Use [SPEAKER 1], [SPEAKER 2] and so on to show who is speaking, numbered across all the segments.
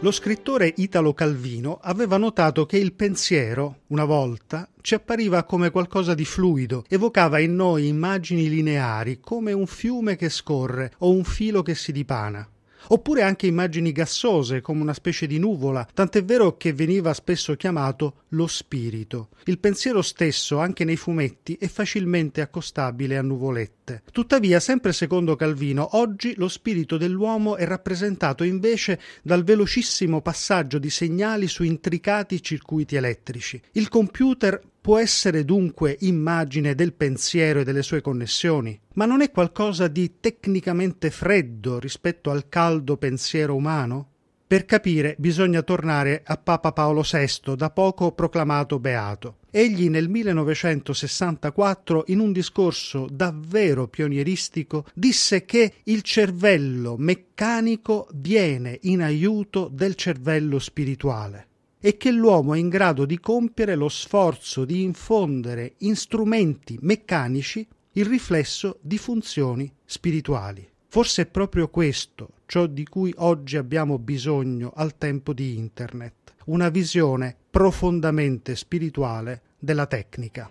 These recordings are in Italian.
[SPEAKER 1] Lo scrittore Italo Calvino aveva notato che il pensiero, una volta, ci appariva come qualcosa di fluido, evocava in noi immagini lineari, come un fiume che scorre o un filo che si dipana oppure anche immagini gassose come una specie di nuvola, tant'è vero che veniva spesso chiamato lo spirito. Il pensiero stesso, anche nei fumetti, è facilmente accostabile a nuvolette. Tuttavia, sempre secondo Calvino, oggi lo spirito dell'uomo è rappresentato invece dal velocissimo passaggio di segnali su intricati circuiti elettrici. Il computer può essere dunque immagine del pensiero e delle sue connessioni, ma non è qualcosa di tecnicamente freddo rispetto al caldo pensiero umano? Per capire bisogna tornare a Papa Paolo VI, da poco proclamato beato. Egli nel 1964, in un discorso davvero pionieristico, disse che il cervello meccanico viene in aiuto del cervello spirituale e che l'uomo è in grado di compiere lo sforzo di infondere in strumenti meccanici il riflesso di funzioni spirituali. Forse è proprio questo ciò di cui oggi abbiamo bisogno al tempo di Internet, una visione profondamente spirituale della tecnica.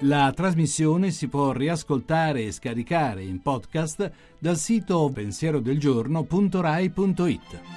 [SPEAKER 2] La trasmissione si può riascoltare e scaricare in podcast dal sito pensierodelgiorno.rai.it.